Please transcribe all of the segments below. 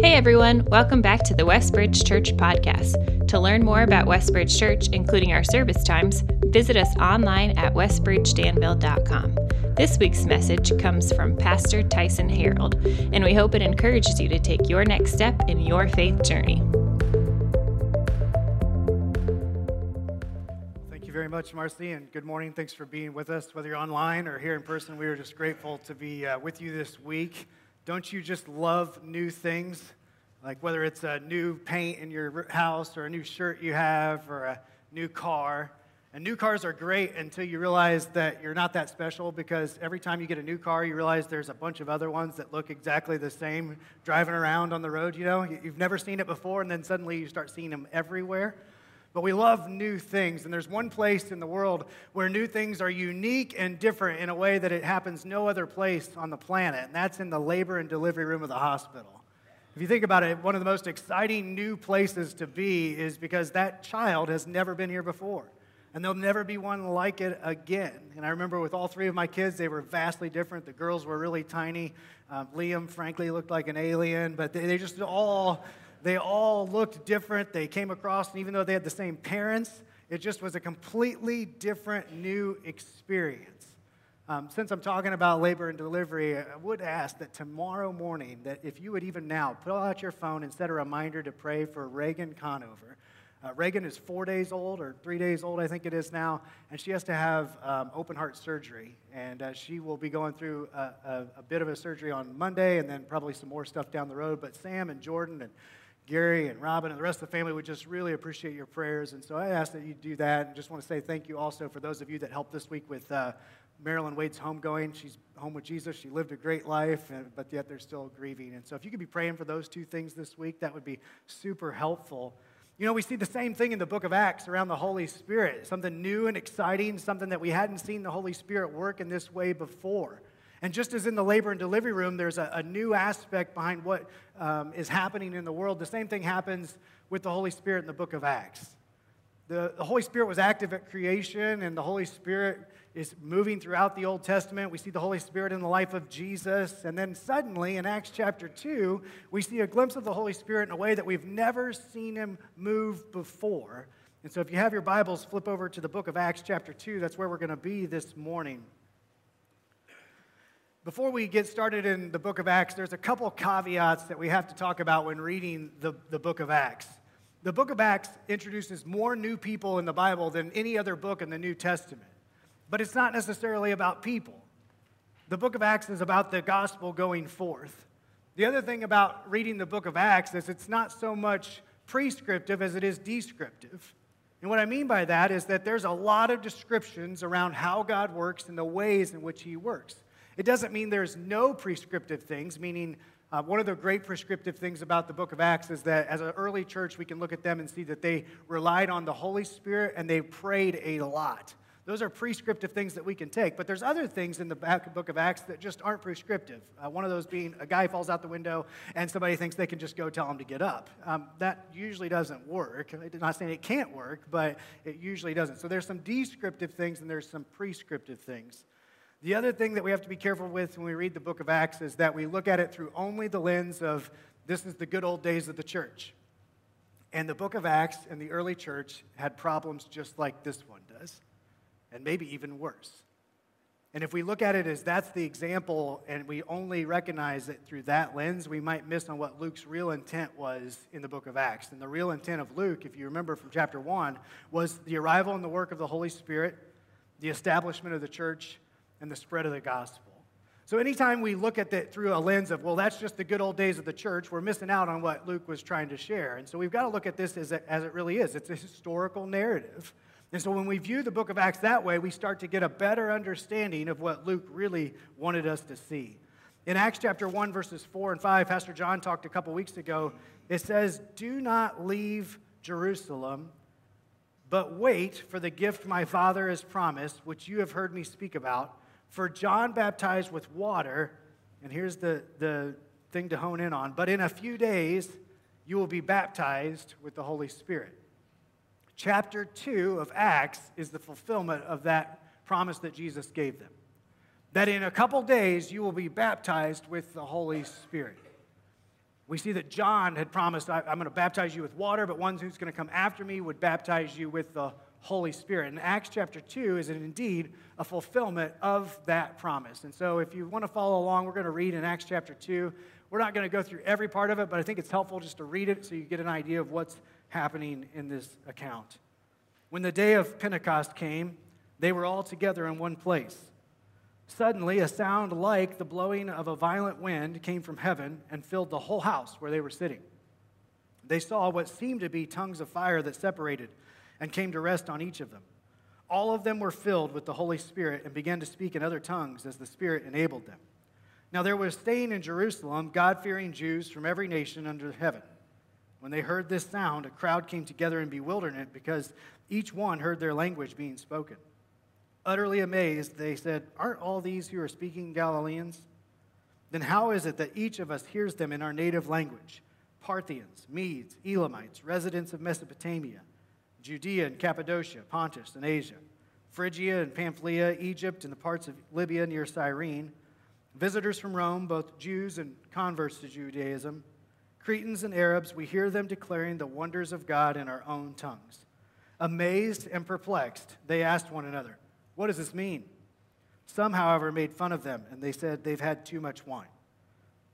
Hey everyone, welcome back to the Westbridge Church podcast. To learn more about Westbridge Church, including our service times, visit us online at westbridgedanville.com. This week's message comes from Pastor Tyson Harold, and we hope it encourages you to take your next step in your faith journey. Thank you very much, Marcy, and good morning. Thanks for being with us, whether you're online or here in person. We are just grateful to be uh, with you this week. Don't you just love new things? Like whether it's a new paint in your house or a new shirt you have or a new car. And new cars are great until you realize that you're not that special because every time you get a new car, you realize there's a bunch of other ones that look exactly the same driving around on the road. You know, you've never seen it before, and then suddenly you start seeing them everywhere. But we love new things, and there's one place in the world where new things are unique and different in a way that it happens no other place on the planet, and that's in the labor and delivery room of the hospital. If you think about it, one of the most exciting new places to be is because that child has never been here before. And there'll never be one like it again. And I remember with all three of my kids, they were vastly different. The girls were really tiny. Um, Liam, frankly, looked like an alien, but they, they just all they all looked different. They came across, and even though they had the same parents, it just was a completely different new experience. Um, since I'm talking about labor and delivery, I would ask that tomorrow morning, that if you would even now pull out your phone and set a reminder to pray for Reagan Conover. Uh, Reagan is four days old, or three days old, I think it is now, and she has to have um, open heart surgery. And uh, she will be going through a, a, a bit of a surgery on Monday, and then probably some more stuff down the road. But Sam and Jordan and Gary and Robin and the rest of the family would just really appreciate your prayers. And so I ask that you do that. And just want to say thank you also for those of you that helped this week with uh, Marilyn Wade's homegoing. She's home with Jesus. She lived a great life, and, but yet they're still grieving. And so if you could be praying for those two things this week, that would be super helpful. You know, we see the same thing in the book of Acts around the Holy Spirit something new and exciting, something that we hadn't seen the Holy Spirit work in this way before. And just as in the labor and delivery room, there's a, a new aspect behind what um, is happening in the world, the same thing happens with the Holy Spirit in the book of Acts. The, the Holy Spirit was active at creation, and the Holy Spirit is moving throughout the Old Testament. We see the Holy Spirit in the life of Jesus. And then suddenly, in Acts chapter 2, we see a glimpse of the Holy Spirit in a way that we've never seen him move before. And so, if you have your Bibles, flip over to the book of Acts chapter 2. That's where we're going to be this morning. Before we get started in the book of Acts, there's a couple caveats that we have to talk about when reading the, the book of Acts. The book of Acts introduces more new people in the Bible than any other book in the New Testament. But it's not necessarily about people. The book of Acts is about the gospel going forth. The other thing about reading the book of Acts is it's not so much prescriptive as it is descriptive. And what I mean by that is that there's a lot of descriptions around how God works and the ways in which He works. It doesn't mean there's no prescriptive things, meaning uh, one of the great prescriptive things about the book of Acts is that as an early church, we can look at them and see that they relied on the Holy Spirit and they prayed a lot. Those are prescriptive things that we can take. But there's other things in the book of Acts that just aren't prescriptive. Uh, one of those being a guy falls out the window and somebody thinks they can just go tell him to get up. Um, that usually doesn't work. I'm not saying it can't work, but it usually doesn't. So there's some descriptive things and there's some prescriptive things. The other thing that we have to be careful with when we read the book of Acts is that we look at it through only the lens of this is the good old days of the church. And the book of Acts and the early church had problems just like this one does, and maybe even worse. And if we look at it as that's the example and we only recognize it through that lens, we might miss on what Luke's real intent was in the book of Acts. And the real intent of Luke, if you remember from chapter 1, was the arrival and the work of the Holy Spirit, the establishment of the church, and the spread of the gospel. So, anytime we look at it through a lens of, well, that's just the good old days of the church, we're missing out on what Luke was trying to share. And so, we've got to look at this as it, as it really is it's a historical narrative. And so, when we view the book of Acts that way, we start to get a better understanding of what Luke really wanted us to see. In Acts chapter 1, verses 4 and 5, Pastor John talked a couple weeks ago. It says, Do not leave Jerusalem, but wait for the gift my Father has promised, which you have heard me speak about. For John baptized with water, and here's the, the thing to hone in on, but in a few days you will be baptized with the Holy Spirit. Chapter 2 of Acts is the fulfillment of that promise that Jesus gave them. That in a couple days you will be baptized with the Holy Spirit. We see that John had promised, I'm going to baptize you with water, but one who's going to come after me would baptize you with the Holy Spirit. And Acts chapter 2 is indeed a fulfillment of that promise. And so if you want to follow along, we're going to read in Acts chapter 2. We're not going to go through every part of it, but I think it's helpful just to read it so you get an idea of what's happening in this account. When the day of Pentecost came, they were all together in one place. Suddenly, a sound like the blowing of a violent wind came from heaven and filled the whole house where they were sitting. They saw what seemed to be tongues of fire that separated and came to rest on each of them. All of them were filled with the Holy Spirit and began to speak in other tongues as the Spirit enabled them. Now there was staying in Jerusalem God fearing Jews from every nation under heaven. When they heard this sound, a crowd came together in bewilderment because each one heard their language being spoken. Utterly amazed, they said, Aren't all these who are speaking Galileans? Then how is it that each of us hears them in our native language? Parthians, Medes, Elamites, residents of Mesopotamia, Judea and Cappadocia, Pontus and Asia, Phrygia and Pamphylia, Egypt and the parts of Libya near Cyrene, visitors from Rome, both Jews and converts to Judaism, Cretans and Arabs, we hear them declaring the wonders of God in our own tongues. Amazed and perplexed, they asked one another, what does this mean? Some, however, made fun of them, and they said they've had too much wine.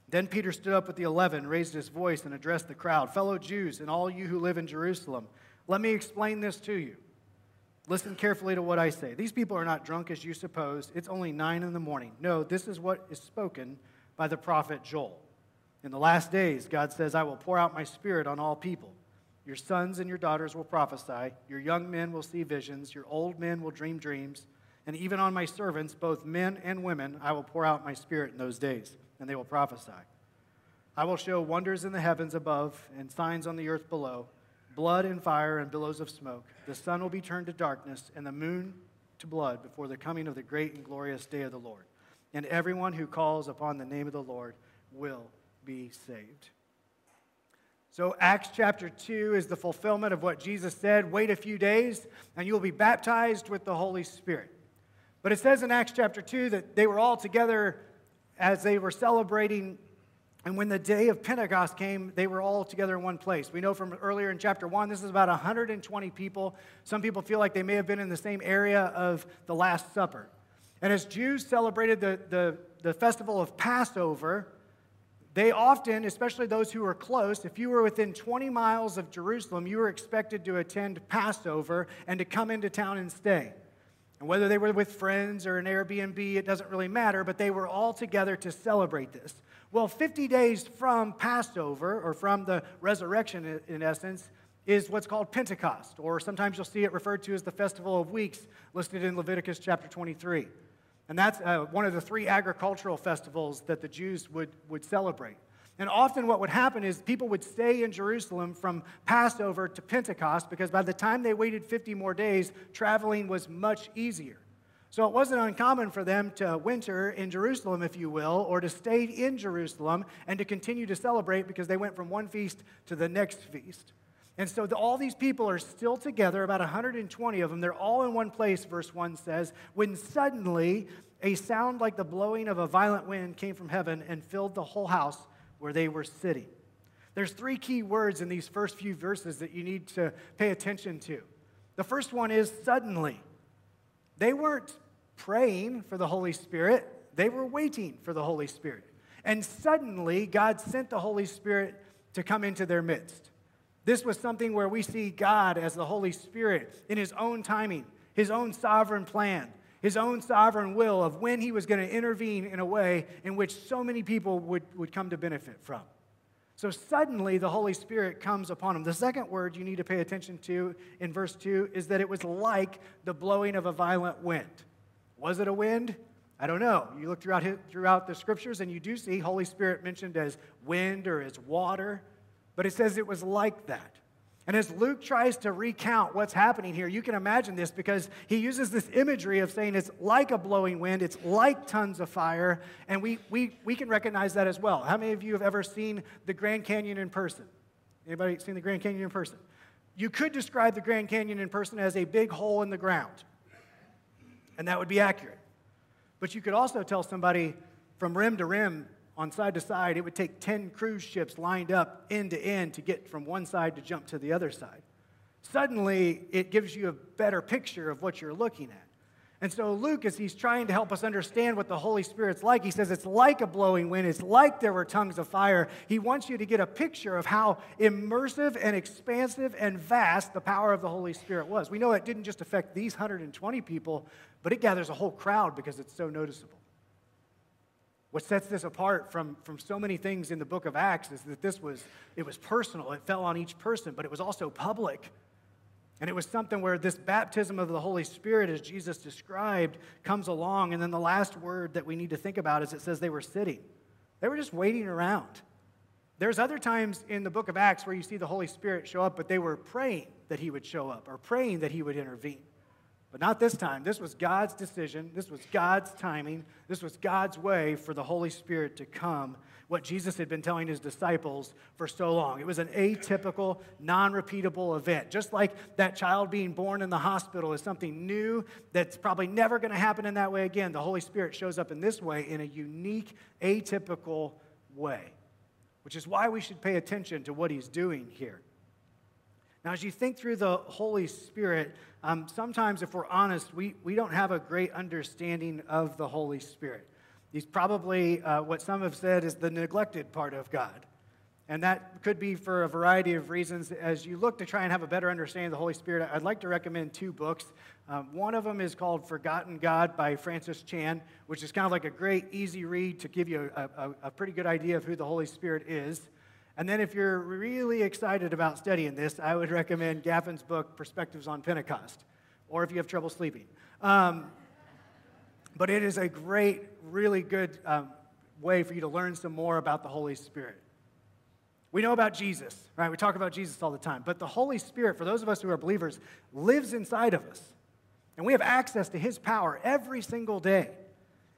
Then Peter stood up with the eleven, raised his voice, and addressed the crowd Fellow Jews, and all you who live in Jerusalem, let me explain this to you. Listen carefully to what I say. These people are not drunk as you suppose. It's only nine in the morning. No, this is what is spoken by the prophet Joel. In the last days, God says, I will pour out my spirit on all people. Your sons and your daughters will prophesy. Your young men will see visions. Your old men will dream dreams. And even on my servants, both men and women, I will pour out my spirit in those days, and they will prophesy. I will show wonders in the heavens above and signs on the earth below blood and fire and billows of smoke. The sun will be turned to darkness and the moon to blood before the coming of the great and glorious day of the Lord. And everyone who calls upon the name of the Lord will be saved. So, Acts chapter 2 is the fulfillment of what Jesus said wait a few days, and you'll be baptized with the Holy Spirit. But it says in Acts chapter 2 that they were all together as they were celebrating. And when the day of Pentecost came, they were all together in one place. We know from earlier in chapter 1, this is about 120 people. Some people feel like they may have been in the same area of the Last Supper. And as Jews celebrated the, the, the festival of Passover, they often, especially those who were close, if you were within 20 miles of Jerusalem, you were expected to attend Passover and to come into town and stay. And whether they were with friends or an Airbnb, it doesn't really matter, but they were all together to celebrate this. Well, 50 days from Passover, or from the resurrection in essence, is what's called Pentecost, or sometimes you'll see it referred to as the Festival of Weeks, listed in Leviticus chapter 23. And that's uh, one of the three agricultural festivals that the Jews would, would celebrate. And often, what would happen is people would stay in Jerusalem from Passover to Pentecost because by the time they waited 50 more days, traveling was much easier. So it wasn't uncommon for them to winter in Jerusalem, if you will, or to stay in Jerusalem and to continue to celebrate because they went from one feast to the next feast. And so the, all these people are still together, about 120 of them. They're all in one place, verse 1 says, when suddenly a sound like the blowing of a violent wind came from heaven and filled the whole house where they were sitting. There's three key words in these first few verses that you need to pay attention to. The first one is suddenly. They weren't praying for the Holy Spirit, they were waiting for the Holy Spirit. And suddenly, God sent the Holy Spirit to come into their midst. This was something where we see God as the Holy Spirit in His own timing, His own sovereign plan, his own sovereign will of when he was going to intervene in a way in which so many people would, would come to benefit from. So suddenly the Holy Spirit comes upon him. The second word you need to pay attention to in verse 2 is that it was like the blowing of a violent wind. Was it a wind? I don't know. You look throughout, throughout the scriptures and you do see Holy Spirit mentioned as wind or as water, but it says it was like that. And as Luke tries to recount what's happening here, you can imagine this because he uses this imagery of saying it's like a blowing wind, it's like tons of fire, and we, we, we can recognize that as well. How many of you have ever seen the Grand Canyon in person? Anybody seen the Grand Canyon in person? You could describe the Grand Canyon in person as a big hole in the ground, and that would be accurate. But you could also tell somebody from rim to rim, on side to side, it would take 10 cruise ships lined up end to end to get from one side to jump to the other side. Suddenly, it gives you a better picture of what you're looking at. And so, Luke, as he's trying to help us understand what the Holy Spirit's like, he says it's like a blowing wind, it's like there were tongues of fire. He wants you to get a picture of how immersive and expansive and vast the power of the Holy Spirit was. We know it didn't just affect these 120 people, but it gathers a whole crowd because it's so noticeable. What sets this apart from, from so many things in the book of Acts is that this was, it was personal. It fell on each person, but it was also public. And it was something where this baptism of the Holy Spirit, as Jesus described, comes along. And then the last word that we need to think about is it says they were sitting. They were just waiting around. There's other times in the book of Acts where you see the Holy Spirit show up, but they were praying that he would show up or praying that he would intervene. But not this time. This was God's decision. This was God's timing. This was God's way for the Holy Spirit to come, what Jesus had been telling his disciples for so long. It was an atypical, non repeatable event. Just like that child being born in the hospital is something new that's probably never going to happen in that way again. The Holy Spirit shows up in this way in a unique, atypical way, which is why we should pay attention to what he's doing here. Now, as you think through the Holy Spirit, um, sometimes, if we're honest, we, we don't have a great understanding of the Holy Spirit. He's probably uh, what some have said is the neglected part of God. And that could be for a variety of reasons. As you look to try and have a better understanding of the Holy Spirit, I'd like to recommend two books. Um, one of them is called Forgotten God by Francis Chan, which is kind of like a great, easy read to give you a, a, a pretty good idea of who the Holy Spirit is. And then, if you're really excited about studying this, I would recommend Gaffin's book, Perspectives on Pentecost, or if you have trouble sleeping. Um, but it is a great, really good um, way for you to learn some more about the Holy Spirit. We know about Jesus, right? We talk about Jesus all the time. But the Holy Spirit, for those of us who are believers, lives inside of us. And we have access to his power every single day.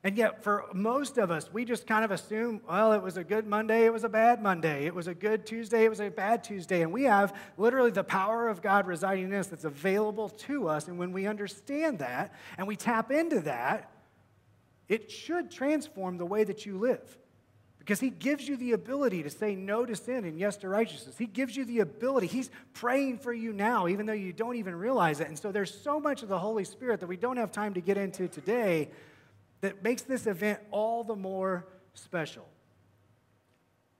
And yet, for most of us, we just kind of assume, well, it was a good Monday, it was a bad Monday. It was a good Tuesday, it was a bad Tuesday. And we have literally the power of God residing in us that's available to us. And when we understand that and we tap into that, it should transform the way that you live. Because he gives you the ability to say no to sin and yes to righteousness. He gives you the ability. He's praying for you now, even though you don't even realize it. And so there's so much of the Holy Spirit that we don't have time to get into today that makes this event all the more special.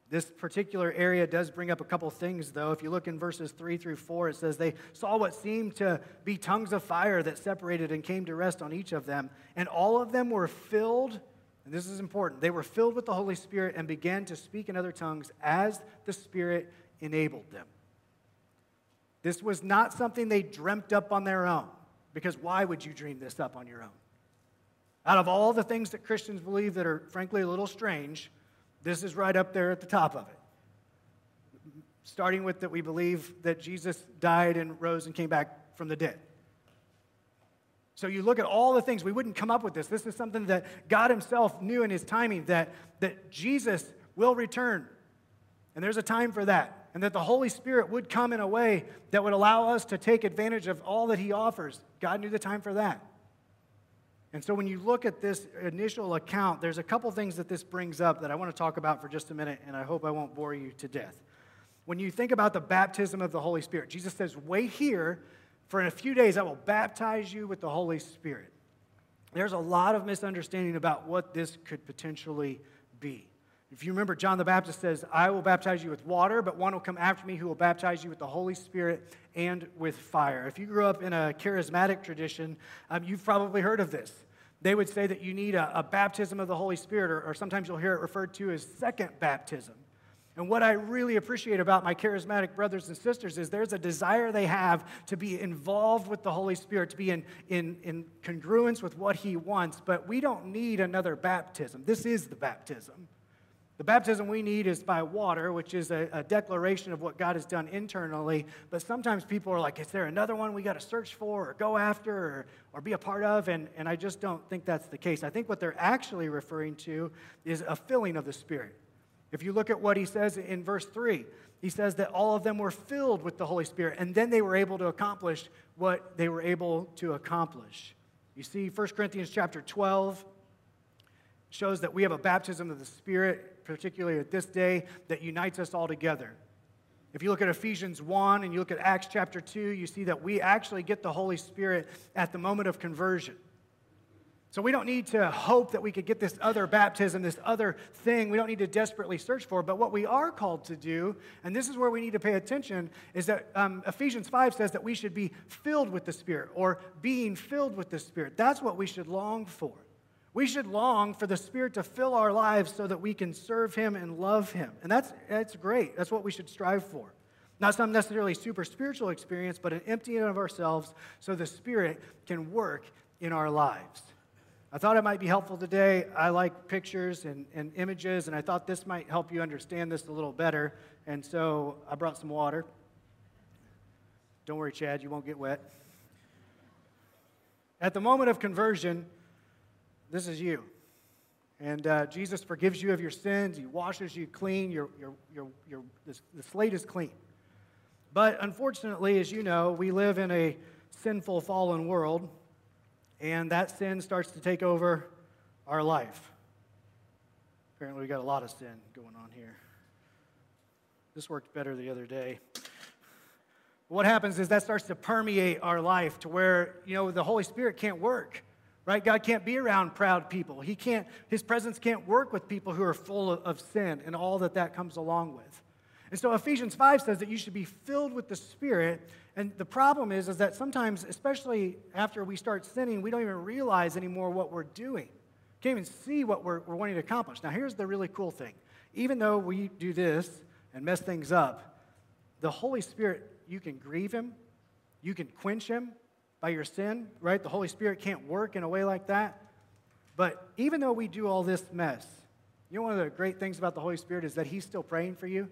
This particular area does bring up a couple things, though. If you look in verses 3 through 4, it says, They saw what seemed to be tongues of fire that separated and came to rest on each of them. And all of them were filled, and this is important, they were filled with the Holy Spirit and began to speak in other tongues as the Spirit enabled them. This was not something they dreamt up on their own, because why would you dream this up on your own? Out of all the things that Christians believe that are frankly a little strange, this is right up there at the top of it. Starting with that we believe that Jesus died and rose and came back from the dead. So you look at all the things, we wouldn't come up with this. This is something that God Himself knew in His timing that, that Jesus will return. And there's a time for that. And that the Holy Spirit would come in a way that would allow us to take advantage of all that He offers. God knew the time for that. And so when you look at this initial account, there's a couple things that this brings up that I want to talk about for just a minute, and I hope I won't bore you to death. When you think about the baptism of the Holy Spirit, Jesus says, Wait here, for in a few days I will baptize you with the Holy Spirit. There's a lot of misunderstanding about what this could potentially be. If you remember, John the Baptist says, I will baptize you with water, but one will come after me who will baptize you with the Holy Spirit and with fire. If you grew up in a charismatic tradition, um, you've probably heard of this. They would say that you need a, a baptism of the Holy Spirit, or, or sometimes you'll hear it referred to as second baptism. And what I really appreciate about my charismatic brothers and sisters is there's a desire they have to be involved with the Holy Spirit, to be in, in, in congruence with what He wants, but we don't need another baptism. This is the baptism. The baptism we need is by water, which is a, a, declaration of what God has done internally. But sometimes people are like, is there another one we got to search for or go after or, or be a part of? And, and I just don't think that's the case. I think what they're actually referring to is a filling of the Spirit. If you look at what he says in verse 3, he says that all of them were filled with the Holy Spirit, and then they were able to accomplish what they were able to accomplish. You see, 1 Corinthians chapter 12 shows that we have a baptism of the Spirit particularly at this day, that unites us all together. If you look at Ephesians 1 and you look at Acts chapter 2, you see that we actually get the Holy Spirit at the moment of conversion. So we don't need to hope that we could get this other baptism, this other thing. We don't need to desperately search for. But what we are called to do, and this is where we need to pay attention, is that um, Ephesians 5 says that we should be filled with the Spirit or being filled with the Spirit. That's what we should long for. We should long for the Spirit to fill our lives so that we can serve Him and love Him. And that's, that's great. That's what we should strive for. Not some necessarily super spiritual experience, but an emptying of ourselves so the Spirit can work in our lives. I thought it might be helpful today. I like pictures and, and images, and I thought this might help you understand this a little better. And so I brought some water. Don't worry, Chad, you won't get wet. At the moment of conversion, this is you. And uh, Jesus forgives you of your sins. He washes you clean. Your, your, your, your, the, the slate is clean. But unfortunately, as you know, we live in a sinful, fallen world and that sin starts to take over our life. Apparently, we got a lot of sin going on here. This worked better the other day. What happens is that starts to permeate our life to where, you know, the Holy Spirit can't work, right? God can't be around proud people. He can't, his presence can't work with people who are full of, sin and all that that comes along with. And so Ephesians 5 says that you should be filled with the Spirit. And the problem is, is that sometimes, especially after we start sinning, we don't even realize anymore what we're doing. Can't even see what we're, we're wanting to accomplish. Now, here's the really cool thing. Even though we do this and mess things up, the Holy Spirit, you can grieve Him, you can quench Him by your sin, right? The Holy Spirit can't work in a way like that. But even though we do all this mess, you know, one of the great things about the Holy Spirit is that He's still praying for you.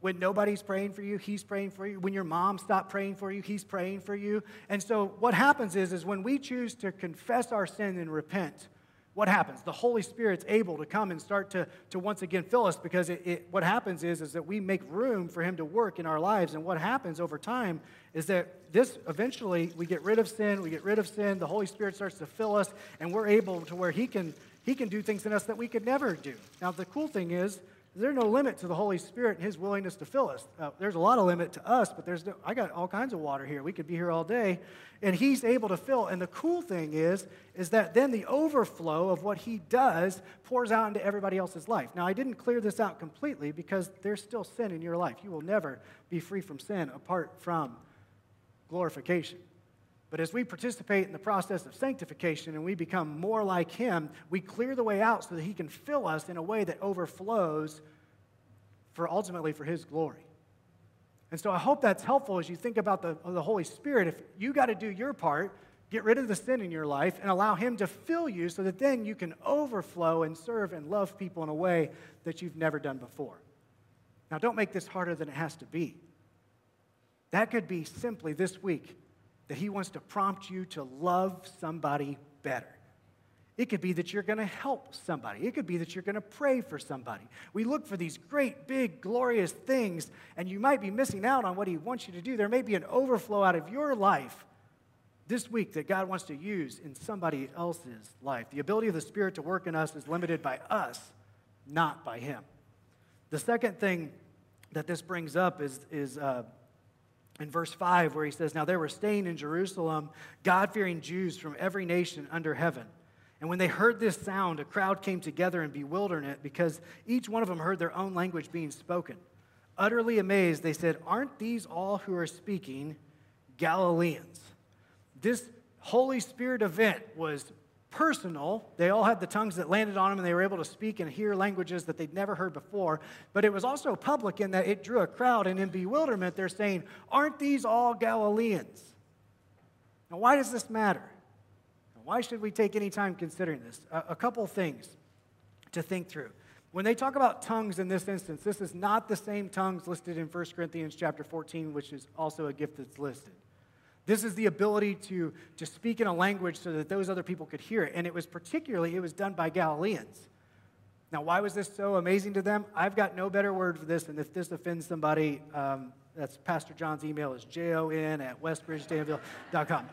When nobody's praying for you, he's praying for you. When your mom stopped praying for you, he's praying for you. And so what happens is, is when we choose to confess our sin and repent, what happens? The Holy Spirit's able to come and start to, to once again fill us because it, it, what happens is, is that we make room for Him to work in our lives. And what happens over time is that this eventually we get rid of sin, we get rid of sin, the Holy Spirit starts to fill us, and we're able to where He can, he can do things in us that we could never do. Now, the cool thing is, there's no limit to the Holy Spirit and His willingness to fill us. Uh, there's a lot of limit to us, but there's no, I got all kinds of water here. We could be here all day, and He's able to fill. And the cool thing is, is that then the overflow of what He does pours out into everybody else's life. Now, I didn't clear this out completely because there's still sin in your life. You will never be free from sin apart from glorification. But as we participate in the process of sanctification and we become more like Him, we clear the way out so that He can fill us in a way that overflows for ultimately for His glory. And so I hope that's helpful as you think about the, the Holy Spirit. If you got to do your part, get rid of the sin in your life and allow Him to fill you so that then you can overflow and serve and love people in a way that you've never done before. Now, don't make this harder than it has to be. That could be simply this week that He wants to prompt you to love somebody better. It could be that you're going to help somebody. It could be that you're going to pray for somebody. We look for these great, big, glorious things, and you might be missing out on what He wants you to do. There may be an overflow out of your life this week that God wants to use in somebody else's life. The ability of the Spirit to work in us is limited by us, not by Him. The second thing that this brings up is, is uh, in verse 5, where he says, Now there were staying in Jerusalem God fearing Jews from every nation under heaven. And when they heard this sound, a crowd came together in bewilderment because each one of them heard their own language being spoken. Utterly amazed, they said, Aren't these all who are speaking Galileans? This Holy Spirit event was personal. They all had the tongues that landed on them and they were able to speak and hear languages that they'd never heard before. But it was also public in that it drew a crowd, and in bewilderment, they're saying, Aren't these all Galileans? Now, why does this matter? Why should we take any time considering this? A, a couple things to think through. When they talk about tongues in this instance, this is not the same tongues listed in 1 Corinthians chapter 14, which is also a gift that's listed. This is the ability to, to speak in a language so that those other people could hear it. And it was particularly, it was done by Galileans. Now, why was this so amazing to them? I've got no better word for this, and if this offends somebody, um, that's Pastor John's email is jon at westbridgedanville.com.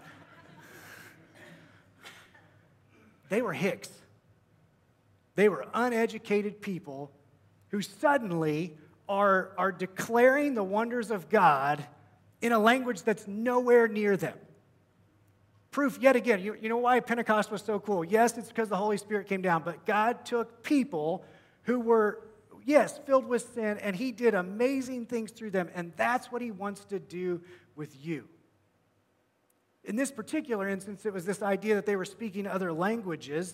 they were hicks. They were uneducated people who suddenly are, are declaring the wonders of God in a language that's nowhere near them. Proof, yet again, you, you know why Pentecost was so cool? Yes, it's because the Holy Spirit came down, but God took people who were, yes, filled with sin, and He did amazing things through them, and that's what He wants to do with you. In this particular instance, it was this idea that they were speaking other languages,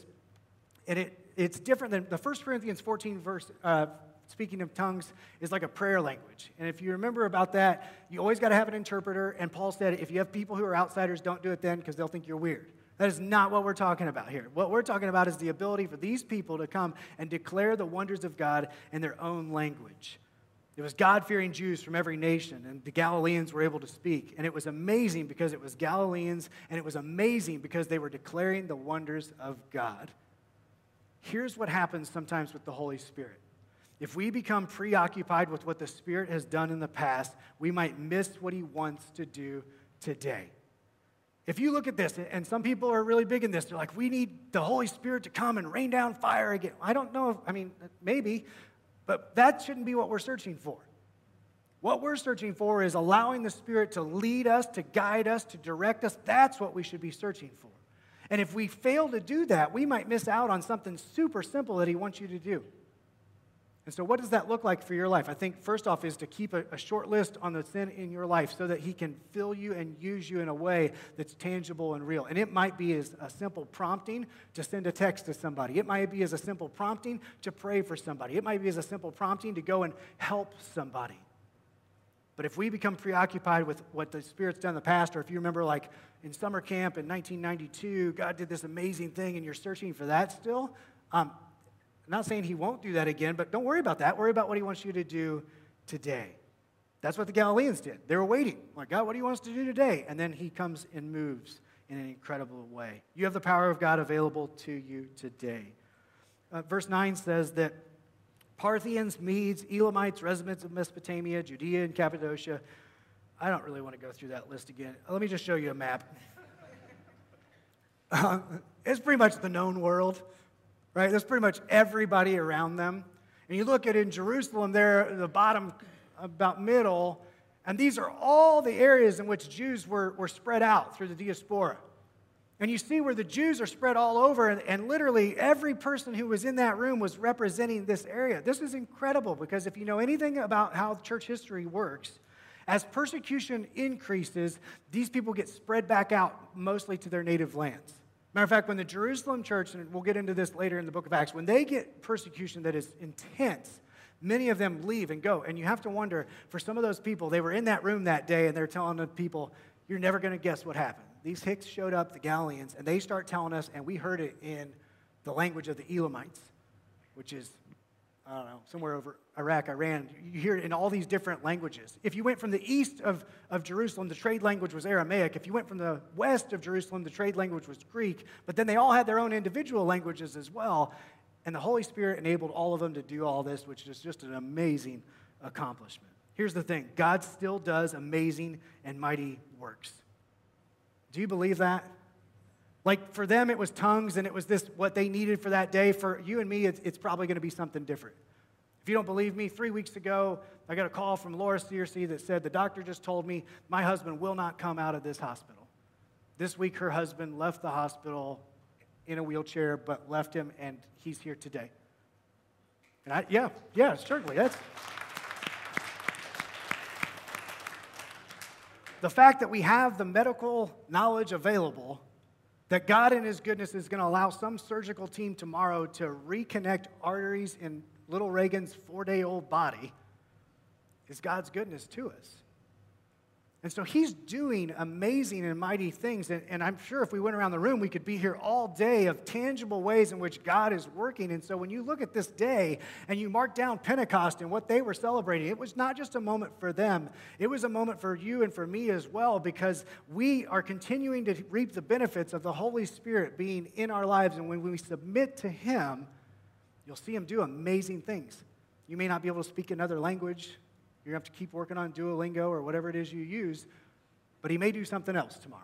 and it, it's different than the 1 Corinthians 14, verse, uh, speaking of tongues is like a prayer language. And if you remember about that, you always got to have an interpreter. And Paul said, if you have people who are outsiders, don't do it then because they'll think you're weird. That is not what we're talking about here. What we're talking about is the ability for these people to come and declare the wonders of God in their own language. It was God fearing Jews from every nation, and the Galileans were able to speak. And it was amazing because it was Galileans, and it was amazing because they were declaring the wonders of God. Here's what happens sometimes with the Holy Spirit if we become preoccupied with what the Spirit has done in the past, we might miss what He wants to do today. If you look at this, and some people are really big in this, they're like, we need the Holy Spirit to come and rain down fire again. I don't know, if, I mean, maybe, but that shouldn't be what we're searching for. What we're searching for is allowing the Spirit to lead us, to guide us, to direct us. That's what we should be searching for. And if we fail to do that, we might miss out on something super simple that He wants you to do. And so, what does that look like for your life? I think first off is to keep a, a, short list on the sin in your life so that He can fill you and use you in a way that's tangible and real. And it might be as a simple prompting to send a text to somebody, it might be as a simple prompting to pray for somebody, it might be as a simple prompting to go and help somebody. But if we become preoccupied with what the Spirit's done in the past, or if you remember, like in summer camp in 1992, God did this amazing thing and you're searching for that still, um, I'm not saying he won't do that again, but don't worry about that. Worry about what he wants you to do today. That's what the Galileans did. They were waiting. Like, God, what do you want us to do today? And then he comes and moves in an incredible way. You have the power of God available to you today. Uh, verse 9 says that Parthians, Medes, Elamites, residents of Mesopotamia, Judea, and Cappadocia. I don't really want to go through that list again. Let me just show you a map. Uh, it's pretty much the known world right? That's pretty much everybody around them. And you look at in Jerusalem, there, the bottom, about middle, and these are all the areas in which Jews were, were spread out through the diaspora. And you see where the Jews are spread all over, and, and, literally every person who was in that room was representing this area. This is incredible because if you know anything about how church history works, as persecution increases, these people get spread back out mostly to their native lands. Matter of fact, when the Jerusalem church, and we'll get into this later in the book of Acts, when they get persecution that is intense, many of them leave and go. And you have to wonder for some of those people, they were in that room that day and they're telling the people, You're never going to guess what happened. These Hicks showed up, the Galileans, and they start telling us, and we heard it in the language of the Elamites, which is I don't know, somewhere over Iraq, Iran. You hear it in all these different languages. If you went from the east of, of Jerusalem, the trade language was Aramaic. If you went from the west of Jerusalem, the trade language was Greek. But then they all had their own individual languages as well. And the Holy Spirit enabled all of them to do all this, which is just an amazing accomplishment. Here's the thing God still does amazing and mighty works. Do you believe that? Like for them, it was tongues and it was this what they needed for that day. For you and me, it's, it's probably going to be something different. If you don't believe me, three weeks ago, I got a call from Laura Searcy that said the doctor just told me my husband will not come out of this hospital. This week, her husband left the hospital in a wheelchair, but left him, and he's here today. And I, yeah, yeah, certainly. That's. the fact that we have the medical knowledge available that God, in His goodness, is going to allow some surgical team tomorrow to reconnect arteries in little Reagan's four day old body is God's goodness to us. And so he's doing amazing and mighty things. And, and, I'm sure if we went around the room, we could be here all day of tangible ways in which God is working. And so when you look at this day and you mark down Pentecost and what they were celebrating, it was not just a moment for them, it was a moment for you and for me as well, because we are continuing to reap the benefits of the Holy Spirit being in our lives. And when we submit to Him, you'll see Him do amazing things. You may not be able to speak another language. You're going to have to keep working on Duolingo or whatever it is you use, but he may do something else tomorrow.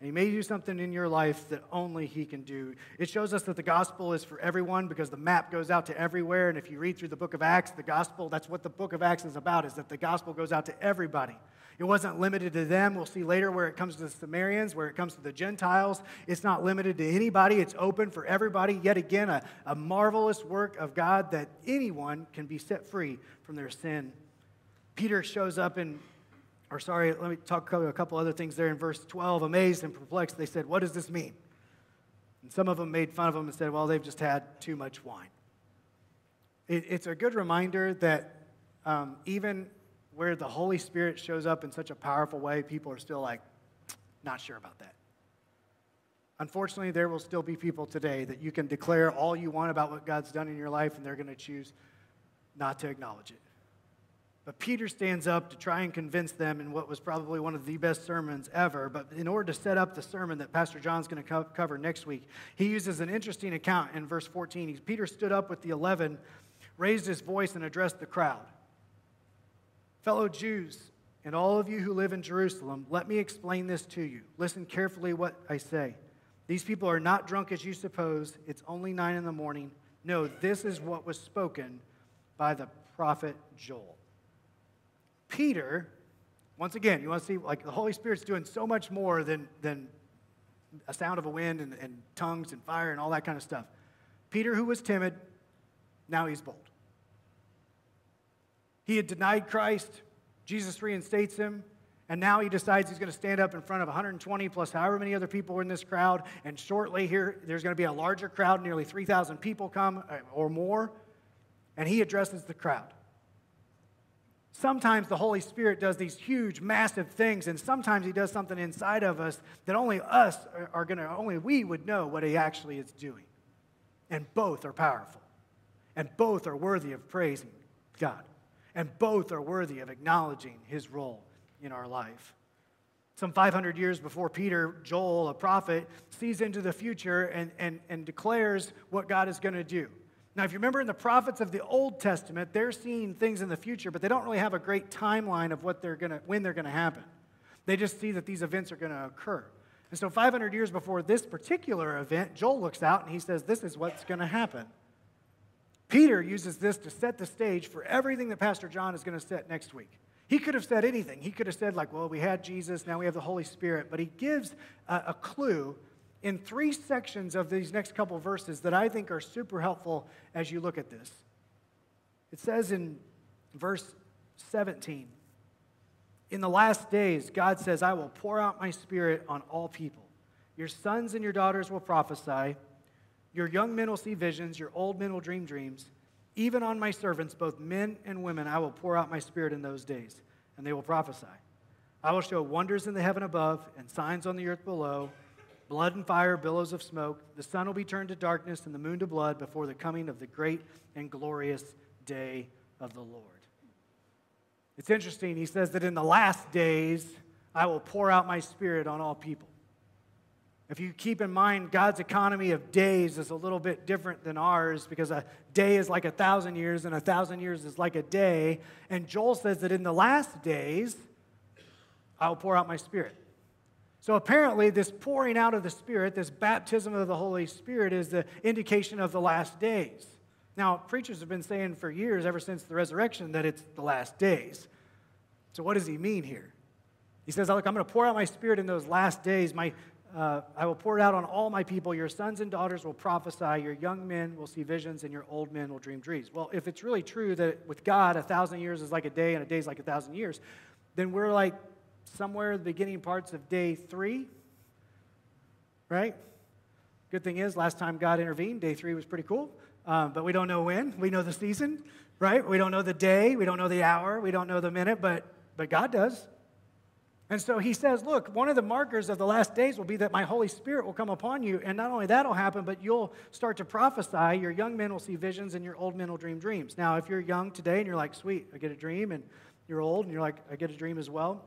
And he may do something in your life that only he can do. It shows us that the gospel is for everyone because the map goes out to everywhere. And if you read through the book of Acts, the gospel, that's what the book of Acts is about, is that the gospel goes out to everybody. It wasn't limited to them. We'll see later where it comes to the Samaritans, where it comes to the Gentiles. It's not limited to anybody, it's open for everybody. Yet again, a, a marvelous work of God that anyone can be set free from their sin. Peter shows up in or sorry, let me talk a couple other things there in verse 12. Amazed and perplexed, they said, What does this mean? And some of them made fun of him and said, Well, they've just had too much wine. It, it's a good reminder that um, even where the Holy Spirit shows up in such a powerful way, people are still like, not sure about that. Unfortunately, there will still be people today that you can declare all you want about what God's done in your life, and they're going to choose not to acknowledge it. But Peter stands up to try and convince them in what was probably one of the best sermons ever. But in order to set up the sermon that Pastor John's going to co- cover next week, he uses an interesting account in verse 14. He, Peter stood up with the eleven, raised his voice, and addressed the crowd. Fellow Jews, and all of you who live in Jerusalem, let me explain this to you. Listen carefully what I say. These people are not drunk as you suppose. It's only nine in the morning. No, this is what was spoken by the prophet Joel. Peter, once again, you want to see, like, the Holy Spirit's doing so much more than, than a sound of a wind and, and tongues and fire and all that kind of stuff. Peter, who was timid, now he's bold. He had denied Christ, Jesus reinstates him, and now he decides he's going to stand up in front of 120 plus however many other people were in this crowd. And shortly here, there's going to be a larger crowd, nearly 3,000 people come uh, or more. And he addresses the crowd. Sometimes the Holy Spirit does these huge, massive things, and sometimes He does something inside of us that only us are going to, only we would know what He actually is doing. And both are powerful, and both are worthy of praising God, and both are worthy of acknowledging His role in our life. Some 500 years before Peter, Joel, a prophet, sees into the future and, and, and declares what God is going to do. Now, if you remember in the prophets of the Old Testament, they're seeing things in the future, but they don't really have a great timeline of what they're gonna, when they're going to happen. They just see that these events are going to occur. And so, 500 years before this particular event, Joel looks out and he says, This is what's going to happen. Peter uses this to set the stage for everything that Pastor John is going to set next week. He could have said anything. He could have said, like, well, we had Jesus, now we have the Holy Spirit. But he gives a, a clue in three sections of these next couple verses that I think are super helpful as you look at this. It says in verse 17, In the last days, God says, I will pour out my spirit on all people. Your sons and your daughters will prophesy. Your young men will see visions. Your old men will dream dreams. Even on my servants, both men and women, I will pour out my spirit in those days, and they will prophesy. I will show wonders in the heaven above and signs on the earth below blood and fire, billows of smoke. The sun will be turned to darkness and the moon to blood before the coming of the great and glorious day of the Lord. It's interesting. He says that in the last days, I will pour out my spirit on all people. If you keep in mind, God's economy of days is a little bit different than ours because a day is like a thousand years and a thousand years is like a day. And Joel says that in the last days, I will pour out my spirit. So apparently, this pouring out of the Spirit, this baptism of the Holy Spirit, is the indication of the last days. Now, preachers have been saying for years, ever since the resurrection, that it's the last days. So, what does he mean here? He says, Look, I'm going to pour out my Spirit in those last days. My, uh, I will pour it out on all my people. Your sons and daughters will prophesy. Your young men will see visions, and your old men will dream dreams. Well, if it's really true that with God, a thousand years is like a day and a day is like a thousand years, then we're like somewhere in the beginning parts of day three, right? Good thing is, last time God intervened, day three was pretty cool, um, but we don't know when. We know the season, right? We don't know the day, we don't know the hour, we don't know the minute, but, but God does. And so he says, Look, one of the markers of the last days will be that my Holy Spirit will come upon you. And not only that will happen, but you'll start to prophesy. Your young men will see visions, and your old men will dream dreams. Now, if you're young today and you're like, Sweet, I get a dream, and you're old and you're like, I get a dream as well,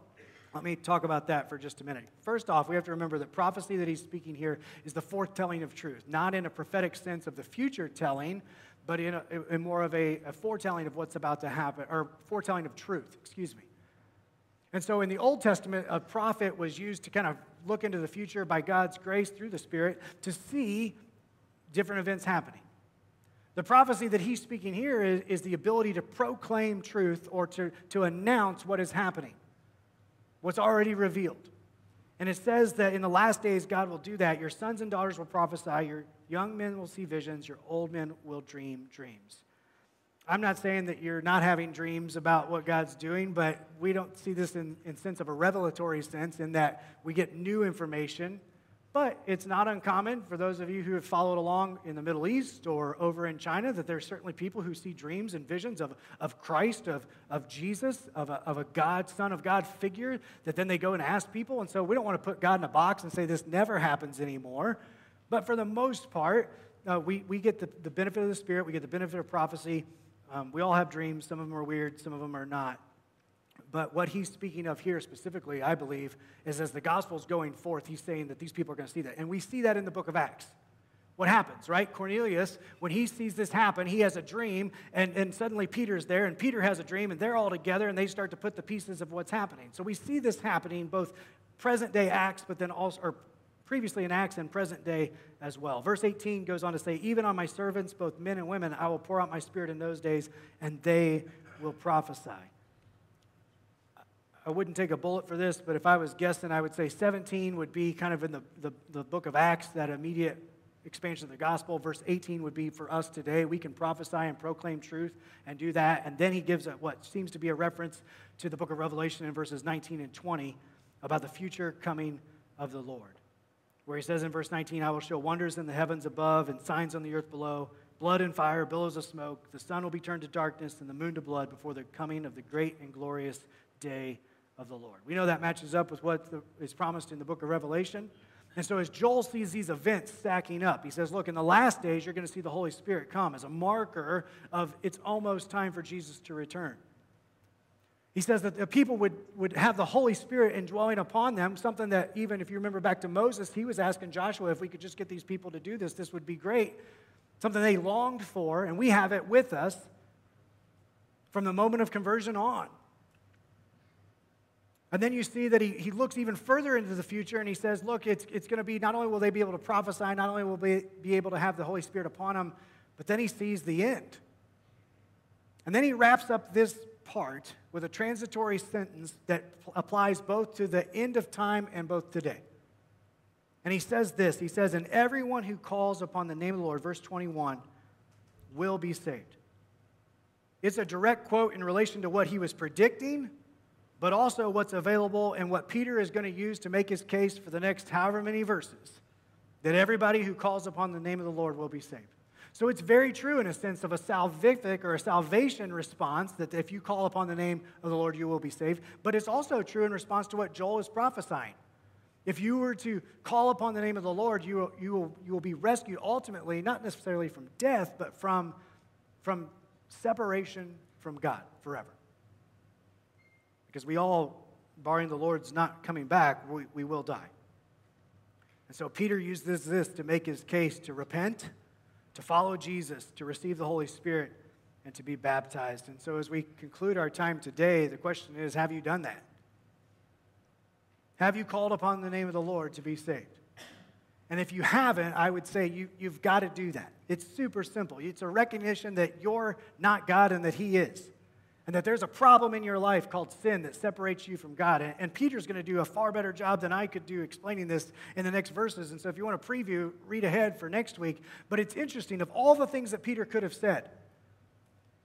let me talk about that for just a minute. First off, we have to remember that prophecy that he's speaking here is the foretelling of truth, not in a prophetic sense of the future telling, but in, a, in more of a, a foretelling of what's about to happen, or foretelling of truth, excuse me. And so in the Old Testament, a prophet was used to kind of look into the future by God's grace through the Spirit to see different events happening. The prophecy that he's speaking here is, is the ability to proclaim truth or to, to announce what is happening, what's already revealed. And it says that in the last days, God will do that. Your sons and daughters will prophesy, your young men will see visions, your old men will dream dreams. I'm not saying that you're not having dreams about what God's doing, but we don't see this in, in sense of a revelatory sense in that we get new information. But it's not uncommon for those of you who have followed along in the Middle East or over in China that there's certainly people who see dreams and visions of, of Christ, of, of Jesus, of a, of a God, Son of God figure that then they go and ask people. And so we don't want to put God in a box and say this never happens anymore. But for the most part, uh, we, we get the, the benefit of the Spirit, we get the benefit of prophecy, um, we all have dreams. Some of them are weird, some of them are not. But what he's speaking of here specifically, I believe, is as the gospel's going forth, he's saying that these people are going to see that. And we see that in the book of Acts. What happens, right? Cornelius, when he sees this happen, he has a dream, and, and suddenly Peter's there, and Peter has a dream, and they're all together, and they start to put the pieces of what's happening. So we see this happening both present day Acts, but then also, or previously in Acts and present day as well. Verse 18 goes on to say, Even on my servants, both men and women, I will pour out my spirit in those days, and they will prophesy. I wouldn't take a bullet for this, but if I was guessing, I would say 17 would be kind of in the, the, the book of Acts, that immediate expansion of the gospel. Verse 18 would be for us today. We can prophesy and proclaim truth and do that. And then he gives a, what seems to be a reference to the book of Revelation in verses 19 and 20 about the future coming of the Lord where he says in verse 19, I will show wonders in the heavens above and signs on the earth below, blood and fire, billows of smoke. The sun will be turned to darkness and the moon to blood before the coming of the great and glorious day of the Lord. We know that matches up with what is promised in the book of Revelation. And so, as Joel sees these events stacking up, he says, Look, in the last days, you're going to see the Holy Spirit come as a marker of it's almost time for Jesus to return. He says that the people would, would have the Holy Spirit indwelling upon them, something that even if you remember back to Moses, he was asking Joshua if we could just get these people to do this, this would be great. Something they longed for, and we have it with us from the moment of conversion on. And then you see that he, he looks even further into the future and he says, Look, it's, it's going to be not only will they be able to prophesy, not only will they be able to have the Holy Spirit upon them, but then he sees the end. And then he wraps up this part with a transitory sentence that applies both to the end of time and both today. And he says this He says, And everyone who calls upon the name of the Lord, verse 21, will be saved. It's a direct quote in relation to what he was predicting, but also what's available and what Peter is going to use to make his case for the next however many verses that everybody who calls upon the name of the Lord will be saved. So it's very true in a sense of a salvific or a salvation response that if you call upon the name of the Lord, you will be saved. But it's also true in response to what Joel is prophesying. If you were to call upon the name of the Lord, you will, you will, you will be rescued ultimately, not necessarily from death, but from, from separation from God forever. Because we all, barring the Lord's not coming back, we, we will die. And so Peter uses this to make his case to repent to follow Jesus, to receive the Holy Spirit, and to be baptized. And so, as we conclude our time today, the question is have you done that? Have you called upon the name of the Lord to be saved? And if you haven't, I would say you, you've got to do that. It's super simple. It's a recognition that you're not God and that He is and that there's a problem in your life called sin that separates you from God. And, and Peter's going to do a far better job than I could do explaining this in the next verses. And so if you want to preview, read ahead for next week. But it's interesting, of all the things that Peter could have said,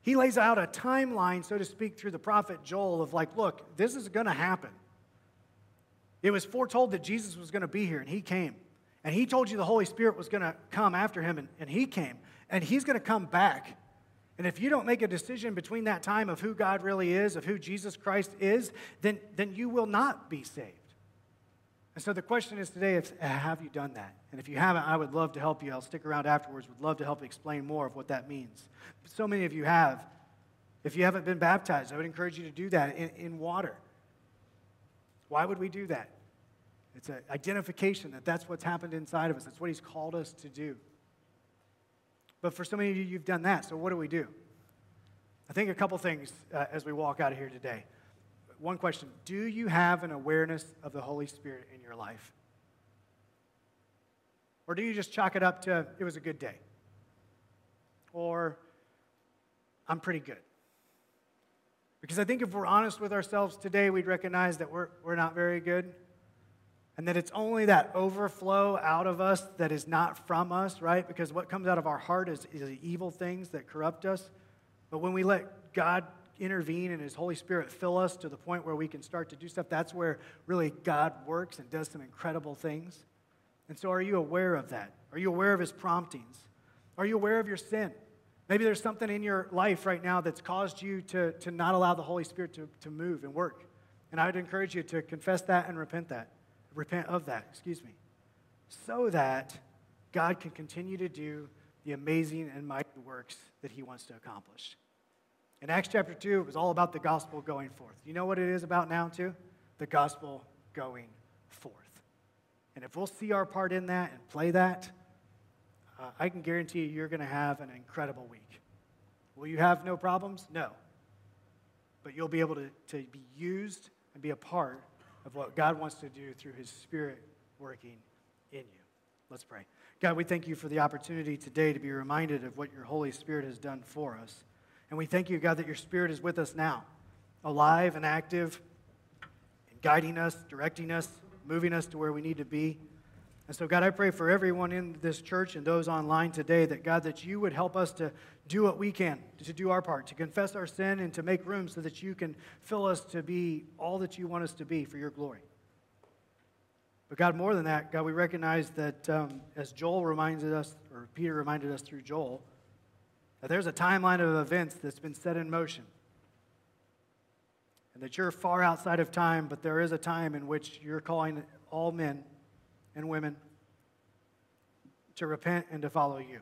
he lays out a timeline, so to speak, through the prophet Joel of like, look, this is going to happen. It was foretold that Jesus was going to be here, and he came. And he told you the Holy Spirit was going to come after him, and, and he came. And he's going to come back. And if you don't make a decision between that time of who God really is, of who Jesus Christ is, then, then you will not be saved. And so the question is today, is, have you done that? And if you haven't, I would love to help you. I'll stick around afterwards, would love to help explain more of what that means. So many of you have. If you haven't been baptized, I would encourage you to do that in, in water. Why would we do that? It's an identification that that's what's happened inside of us. That's what he's called us to do. But for so many of you, you've done that. So what do we do? I think a couple things uh, as we walk out of here today. one question Do you have an awareness of the Holy Spirit in your life? Or do you just chalk it up to it was a good day? Or I'm pretty good? Because I think if we're honest with ourselves today, we'd recognize that we're, we're not very good. And that it's only that overflow out of us that is not from us, right? Because what comes out of our heart is, is evil things that corrupt us. But when we let God intervene and His Holy Spirit fill us to the point where we can start to do stuff, that's where really God works and does some incredible things. And so, are you aware of that? Are you aware of His promptings? Are you aware of your sin? Maybe there's something in your life right now that's caused you to, to not allow the Holy Spirit to, to move and work. And I would encourage you to confess that and repent that. Repent of that, excuse me. So that God can continue to do the amazing and mighty works that He wants to accomplish. In Acts chapter 2, it was all about the gospel going forth. You know what it is about now, too? The gospel going forth. And if we'll see our part in that and play that, uh, I can guarantee you you're going to have an incredible week. Will you have no problems? No. But you'll be able to, to be used and be a part of what God wants to do through His Spirit working in you. Let's pray. God, we thank you for the opportunity today to be reminded of what your Holy Spirit has done for us. And we thank you, God, that your Spirit is with us now, alive and active, and guiding us, directing us, moving us to where we need to be. And so, God, I pray for everyone in this church and those online today that, God, that you would help us to do what we can, to do our part, to confess our sin and to make room so that you can fill us to be all that you want us to be for your glory. But, God, more than that, God, we recognize that um, as Joel reminded us, or Peter reminded us through Joel, that there's a timeline of events that's been set in motion. And that you're far outside of time, but there is a time in which you're calling all men and women to repent and to follow you.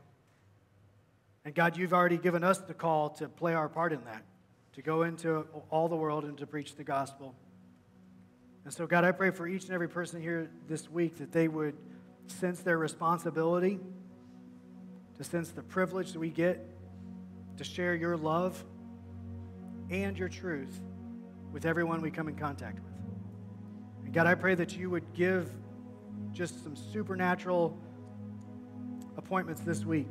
And God, you've already given us the call to play our part in that, to go into all the world and to preach the gospel. And so, God, I pray for each and every person here this week that they would sense their responsibility, to sense the privilege that we get to share your love and your truth with everyone we come in contact with. And God, I pray that you would give just some supernatural appointments this week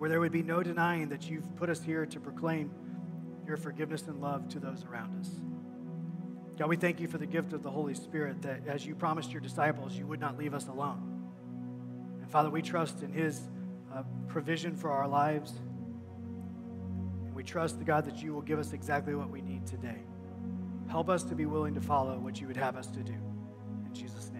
where there would be no denying that you've put us here to proclaim your forgiveness and love to those around us. God, we thank you for the gift of the Holy Spirit that as you promised your disciples, you would not leave us alone. And Father, we trust in his uh, provision for our lives. And we trust, the God, that you will give us exactly what we need today. Help us to be willing to follow what you would have us to do. In Jesus' name.